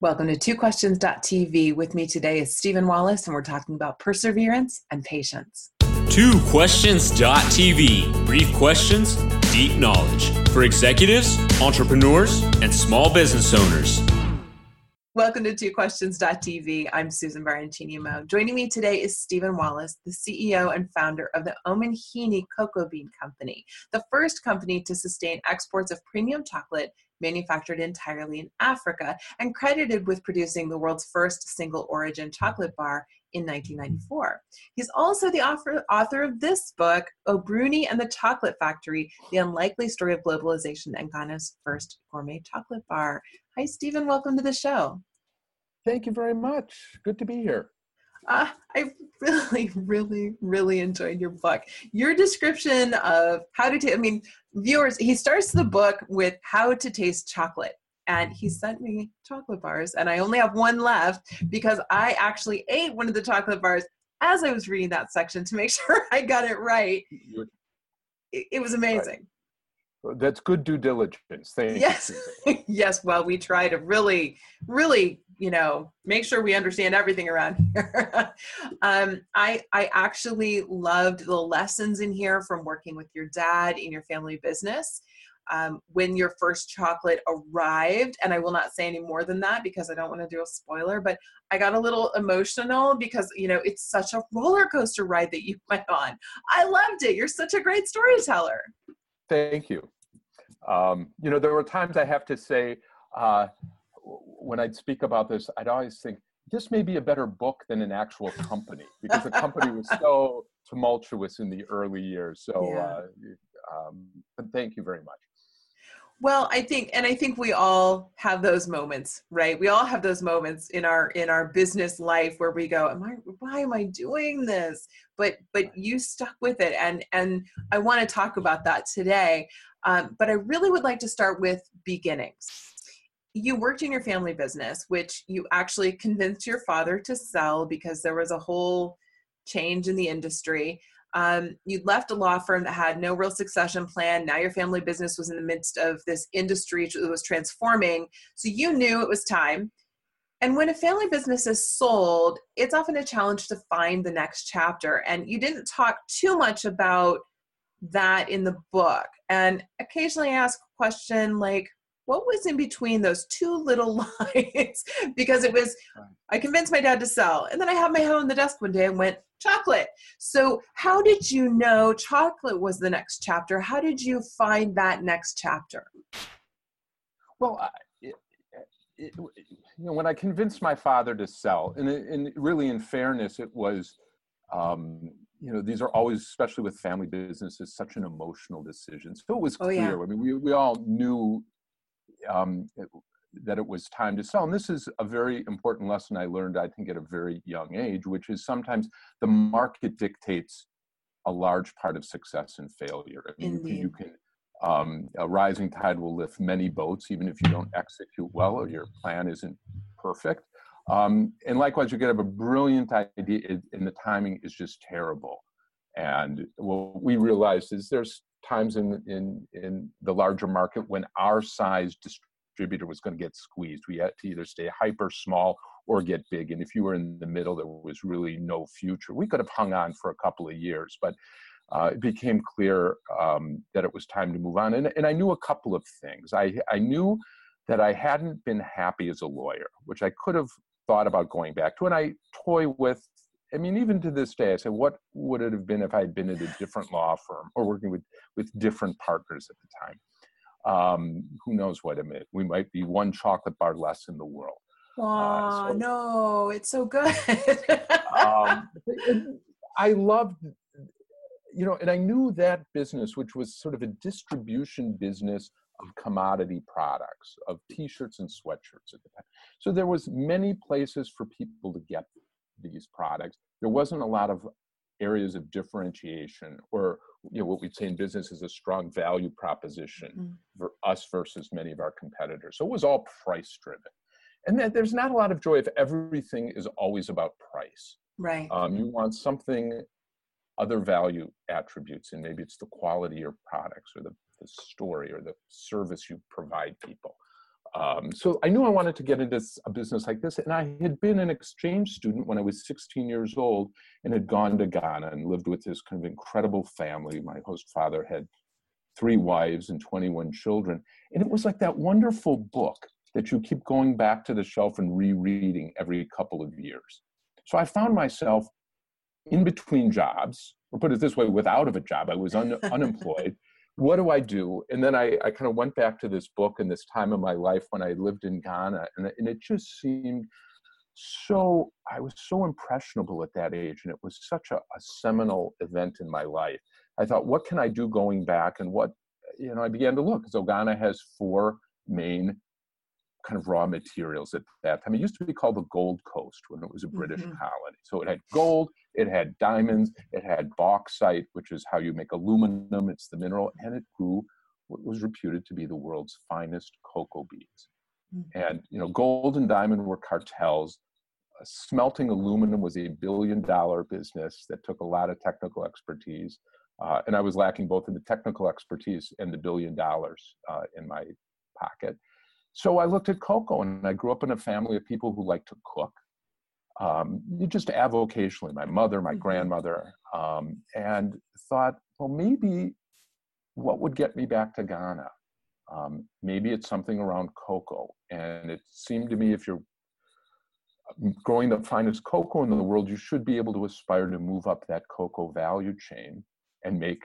Welcome to TwoQuestions.tv. With me today is Stephen Wallace, and we're talking about perseverance and patience. TwoQuestions.tv. Brief questions, deep knowledge for executives, entrepreneurs, and small business owners. Welcome to TwoQuestions.tv. I'm Susan Baroncini Moe. Joining me today is Stephen Wallace, the CEO and founder of the Omanhene Cocoa Bean Company, the first company to sustain exports of premium chocolate manufactured entirely in Africa and credited with producing the world's first single origin chocolate bar in 1994. He's also the author, author of this book, Obroni and the Chocolate Factory The Unlikely Story of Globalization and Ghana's First Gourmet Chocolate Bar. Hi, Stephen. Welcome to the show. Thank you very much. Good to be here. Uh, I really, really, really enjoyed your book. Your description of how to, I mean, viewers, he starts the book with how to taste chocolate. And he sent me chocolate bars, and I only have one left because I actually ate one of the chocolate bars as I was reading that section to make sure I got it right. It, it was amazing. That's good due diligence. Thank yes. yes. Well, we try to really, really, you know, make sure we understand everything around here. um, I I actually loved the lessons in here from working with your dad in your family business. Um, when your first chocolate arrived, and I will not say any more than that because I don't want to do a spoiler, but I got a little emotional because you know it's such a roller coaster ride that you went on. I loved it. You're such a great storyteller. Thank you. Um, you know, there were times I have to say, uh, when I'd speak about this, I'd always think, this may be a better book than an actual company because the company was so tumultuous in the early years. So, yeah. uh, um, but thank you very much. Well, I think, and I think we all have those moments, right? We all have those moments in our in our business life where we go, "Am I? Why am I doing this?" But but you stuck with it, and and I want to talk about that today. Um, but I really would like to start with beginnings. You worked in your family business, which you actually convinced your father to sell because there was a whole change in the industry. Um, you left a law firm that had no real succession plan. Now your family business was in the midst of this industry that was transforming. So you knew it was time. And when a family business is sold, it's often a challenge to find the next chapter. And you didn't talk too much about that in the book. And occasionally I ask a question like, what was in between those two little lines? because it was, I convinced my dad to sell. And then I had my hoe on the desk one day and went, chocolate. So, how did you know chocolate was the next chapter? How did you find that next chapter? Well, it, it, you know, when I convinced my father to sell, and, it, and really, in fairness, it was, um, you know, these are always, especially with family businesses, such an emotional decision. So it was clear. Oh, yeah. I mean, we, we all knew um, that it was time to sell. And this is a very important lesson I learned, I think, at a very young age, which is sometimes the market dictates a large part of success and failure. I mean, you, you can, um, a rising tide will lift many boats, even if you don't execute well or your plan isn't perfect. Um, and likewise, you could have a brilliant idea and the timing is just terrible. And what we realized is there's times in, in, in the larger market when our size distributor was going to get squeezed. We had to either stay hyper small or get big. And if you were in the middle, there was really no future. We could have hung on for a couple of years, but uh, it became clear um, that it was time to move on. And, and I knew a couple of things. I, I knew that I hadn't been happy as a lawyer, which I could have thought about going back to. And I toy with, I mean, even to this day, I say, what would it have been if I had been at a different law firm or working with, with different partners at the time? um, who knows what it may, we might be one chocolate bar less in the world. Oh, uh, so, no, it's so good. um, I loved, you know, and I knew that business, which was sort of a distribution business of commodity products, of t-shirts and sweatshirts at the time. So there was many places for people to get these products. There wasn't a lot of areas of differentiation or you know what we'd say in business is a strong value proposition mm-hmm. for us versus many of our competitors so it was all price driven and then there's not a lot of joy if everything is always about price right um, you want something other value attributes and maybe it's the quality of your products or the, the story or the service you provide people Um, so I knew I wanted to get into a business like this. And I had been an exchange student when I was 16 years old and had gone to Ghana and lived with this kind of incredible family. My host father had three wives and 21 children. And it was like that wonderful book that you keep going back to the shelf and rereading every couple of years. So I found myself in between jobs, or put it this way, without of a job. I was un- unemployed what do I do? And then I, I kind of went back to this book and this time of my life when I lived in Ghana, and, and it just seemed so, I was so impressionable at that age, and it was such a, a seminal event in my life. I thought, what can I do going back? And what, you know, I began to look. So Ghana has four main kind of raw materials at that time. It used to be called the Gold Coast when it was a British mm-hmm. colony. So it had gold, it had diamonds, it had bauxite, which is how you make aluminum, it's the mineral, and it grew what was reputed to be the world's finest cocoa beans. Mm-hmm. And you know, gold and diamond were cartels. Uh, smelting aluminum was a billion dollar business that took a lot of technical expertise. Uh, and I was lacking both in the technical expertise and the billion dollars uh, in my pocket. So I looked at cocoa, and I grew up in a family of people who like to cook. Um, just avocationally, my mother, my mm-hmm. grandmother, um, and thought, well, maybe what would get me back to Ghana? Um, maybe it's something around cocoa. And it seemed to me if you're um, growing the finest cocoa in the world, you should be able to aspire to move up that cocoa value chain and make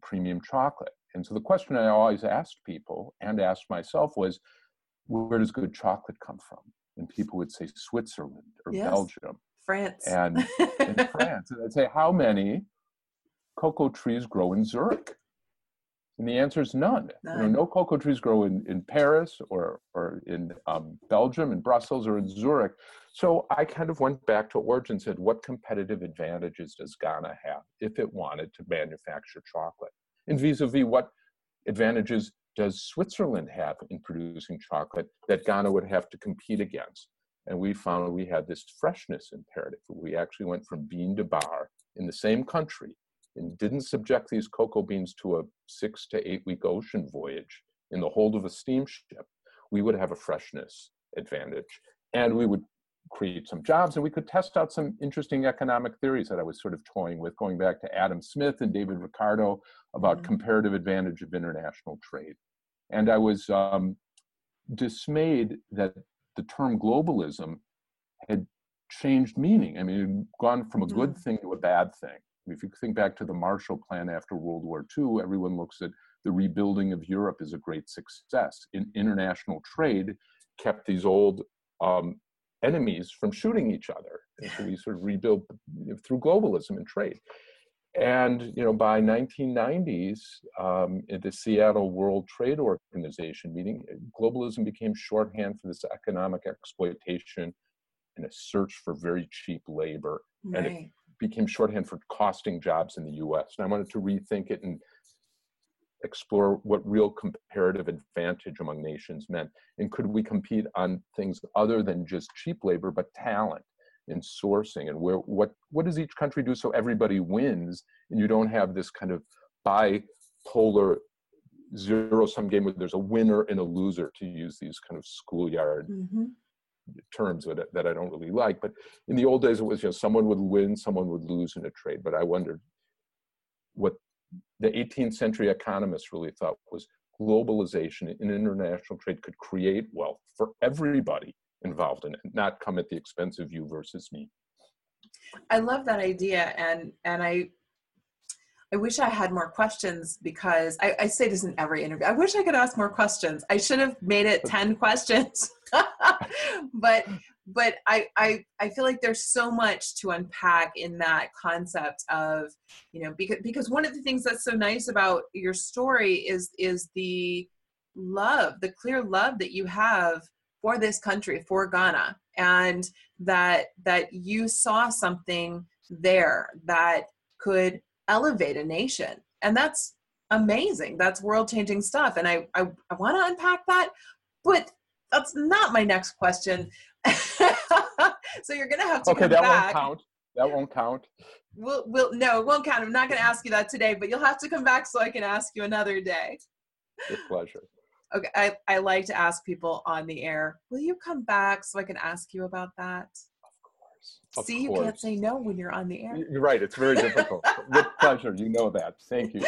premium chocolate. And so the question I always asked people and asked myself was, where does good chocolate come from? And people would say Switzerland or yes. Belgium. France. And France. And I'd say, how many cocoa trees grow in Zurich? And the answer is none. none. You know, no cocoa trees grow in, in Paris or, or in um, Belgium, in Brussels, or in Zurich. So I kind of went back to origin and said, what competitive advantages does Ghana have if it wanted to manufacture chocolate? And vis a vis, what advantages does Switzerland have in producing chocolate that Ghana would have to compete against? And we found we had this freshness imperative. We actually went from bean to bar in the same country and didn't subject these cocoa beans to a six to eight week ocean voyage in the hold of a steamship. We would have a freshness advantage. And we would create some jobs and we could test out some interesting economic theories that I was sort of toying with, going back to Adam Smith and David Ricardo about mm-hmm. comparative advantage of international trade. And I was um, dismayed that the term globalism had changed meaning. I mean, it had gone from a good mm. thing to a bad thing. If you think back to the Marshall Plan after World War II, everyone looks at the rebuilding of Europe as a great success. In international trade, kept these old um, enemies from shooting each other. And so we sort of rebuild through globalism and trade. And you know, by 1990s, um, at the Seattle World Trade Organization meeting, globalism became shorthand for this economic exploitation and a search for very cheap labor, right. and it became shorthand for costing jobs in the U.S. And I wanted to rethink it and explore what real comparative advantage among nations meant, and could we compete on things other than just cheap labor, but talent in sourcing and where what what does each country do so everybody wins and you don't have this kind of bipolar zero sum game where there's a winner and a loser to use these kind of schoolyard mm-hmm. terms that, that I don't really like. But in the old days, it was you know someone would win, someone would lose in a trade. But I wondered what the 18th century economists really thought was globalization and international trade could create wealth for everybody involved in it, not come at the expense of you versus me. I love that idea, and and I I wish I had more questions because I, I, say this in every interview. I wish I could ask more questions. I should have made it 10 questions. but but I, I I feel like there's so much to unpack in that concept of, you know, because because one of the things that's so nice about your story is is the love, the clear love that you have for this country for ghana and that that you saw something there that could elevate a nation. And that's amazing. That's world changing stuff. And i i, I want to unpack that but that's not my next question. So you're gonna have to okay that back. won't count. That won't count. We'll, we'll no it won't count. I'm not gonna ask you that today but you'll have to come back so i can ask you another day. With pleasure Okay, I, I like to ask people on the air, will you come back so I can ask you about that? Of See, you can't say no when you're on the air. You're right. It's very difficult. With pleasure. You know that. Thank you.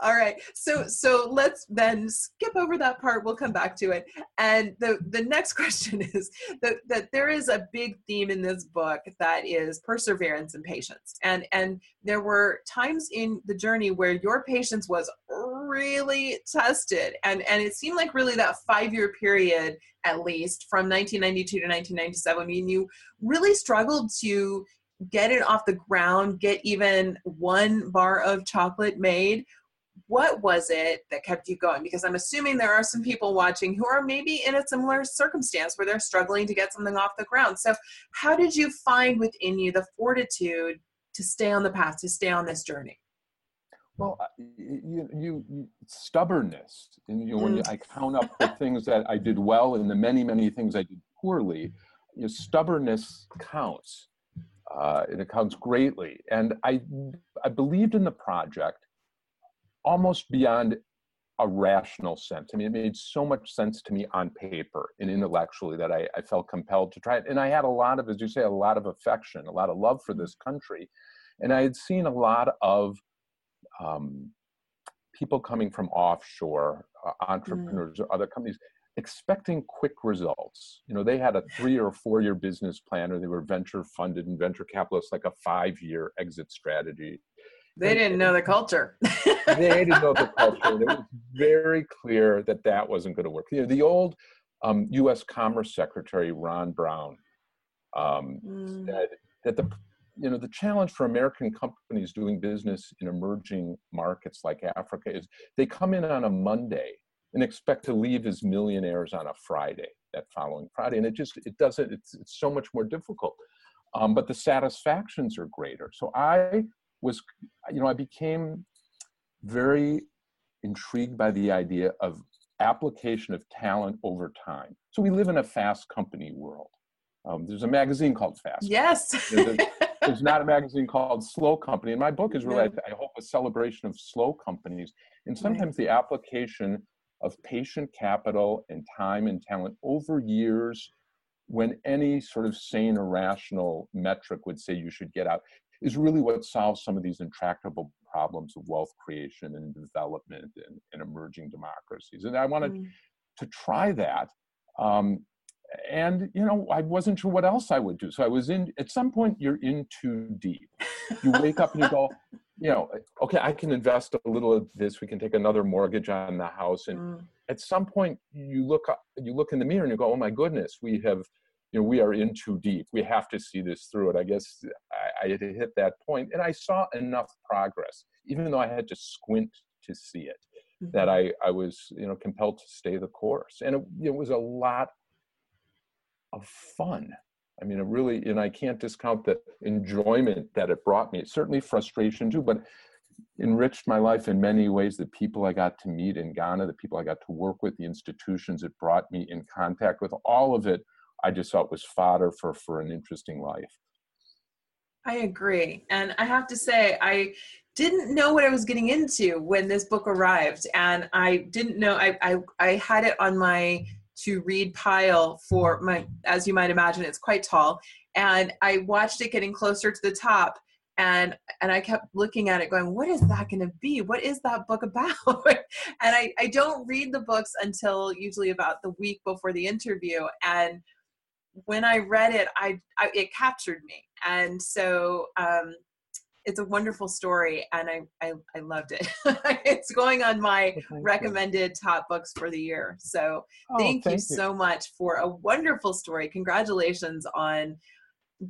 All right. So so let's then skip over that part. We'll come back to it. And the the next question is that that there is a big theme in this book that is perseverance and patience. And and there were times in the journey where your patience was really tested. And and it seemed like really that 5-year period at least from 1992 to 1997 when you really struggled to get it off the ground, get even one bar of chocolate made. What was it that kept you going? Because I'm assuming there are some people watching who are maybe in a similar circumstance where they're struggling to get something off the ground. So, how did you find within you the fortitude to stay on the path, to stay on this journey? Well, you, you, you stubbornness. And you know, when I count up the things that I did well and the many, many things I did poorly, you know, stubbornness counts. Uh, it counts greatly. And I, I believed in the project almost beyond a rational sense. I mean, it made so much sense to me on paper and intellectually that I, I felt compelled to try it. And I had a lot of, as you say, a lot of affection, a lot of love for this country. And I had seen a lot of um, people coming from offshore, uh, entrepreneurs mm. or other companies, expecting quick results. You know, they had a three or four year business plan, or they were venture funded and venture capitalists, like a five year exit strategy. They didn't know the culture. they didn't know the culture. And it was very clear that that wasn't going to work. You know, the old um, U.S. Commerce Secretary Ron Brown um, mm. said that the you know the challenge for american companies doing business in emerging markets like africa is they come in on a monday and expect to leave as millionaires on a friday that following friday. And it just it doesn't it's, it's so much more difficult. Um, but the satisfactions are greater. So i was you know i became very intrigued by the idea of application of talent over time. So we live in a fast company world. Um, there's a magazine called fast yes. There's not a magazine called Slow Company. And my book is really, I, I hope, a celebration of slow companies. And sometimes the application of patient capital and time and talent over years when any sort of sane or rational metric would say you should get out is really what solves some of these intractable problems of wealth creation and development and, and emerging democracies. And I wanted mm. to try that. Um, and you know i wasn't sure what else i would do. So i was in at some point you're in too deep. You wake up and you go you know okay i can invest a little of this. We can take another mortgage on the house. And mm. at some point you look up you look in the mirror and you go oh my goodness we have you know we are in too deep. We have to see this through. It i guess i, I had hit that point and i saw enough progress even though i had to squint to see it mm-hmm. that i i was you know compelled to stay the course. And it, it was a lot of fun. I mean, it really, and I can't discount the enjoyment that it brought me. Certainly frustration too, but enriched my life in many ways. The people I got to meet in Ghana, the people I got to work with, the institutions it brought me in contact with, all of it, I just thought was fodder for for an interesting life. I agree, and I have to say, I didn't know what I was getting into when this book arrived, and I didn't know. I I, I had it on my to read pile for my, as you might imagine, it's quite tall. And I watched it getting closer to the top and and I kept looking at it going, what is that going to be? What is that book about? and I, I don't read the books until usually about the week before the interview. And when I read it, I, I it captured me. And so um, it's a wonderful story and I, I, I loved it. it's going on my recommended you. top books for the year. So oh, thank, thank, you, you so much for a wonderful story. Congratulations on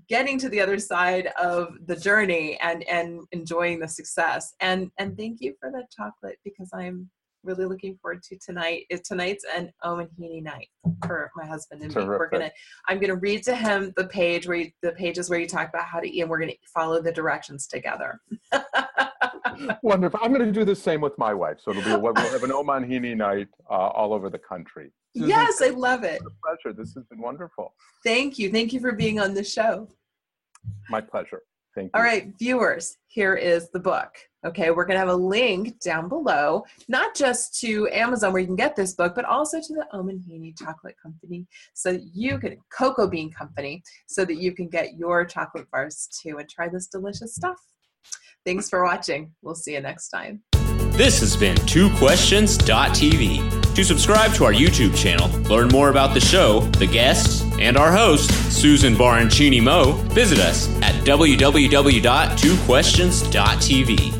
getting to the other side of the journey and and enjoying the success. And and thank you for the chocolate because I'm really looking forward to tonight. Is tonight's an Omanhene night for my husband and Terrific. me. We're gonna I'm gonna read to him the page where you, the pages where you talk about how to eat, and we're gonna follow the directions together. Wonderful. I'm gonna do the same with my wife. So it'll be a, we'll have an Omanhene night uh, all over the country. Susan, yes, I love it. pleasure. This has been wonderful. Thank you. Thank you for being on the show. My pleasure. Thank you. All right, viewers, here is the book. Okay, we're going to have a link down below, not just to Amazon where you can get this book, but also to the Omanhene Chocolate Company, so that you can Cocoa Bean Company, so that you can get your chocolate bars too and try this delicious stuff. Thanks for watching. We'll see you next time. This has been TwoQuestions.tv. To subscribe to our YouTube channel, learn more about the show, the guests, and our host, Susan Baroncini Moe, visit us at www.twoquestions.tv.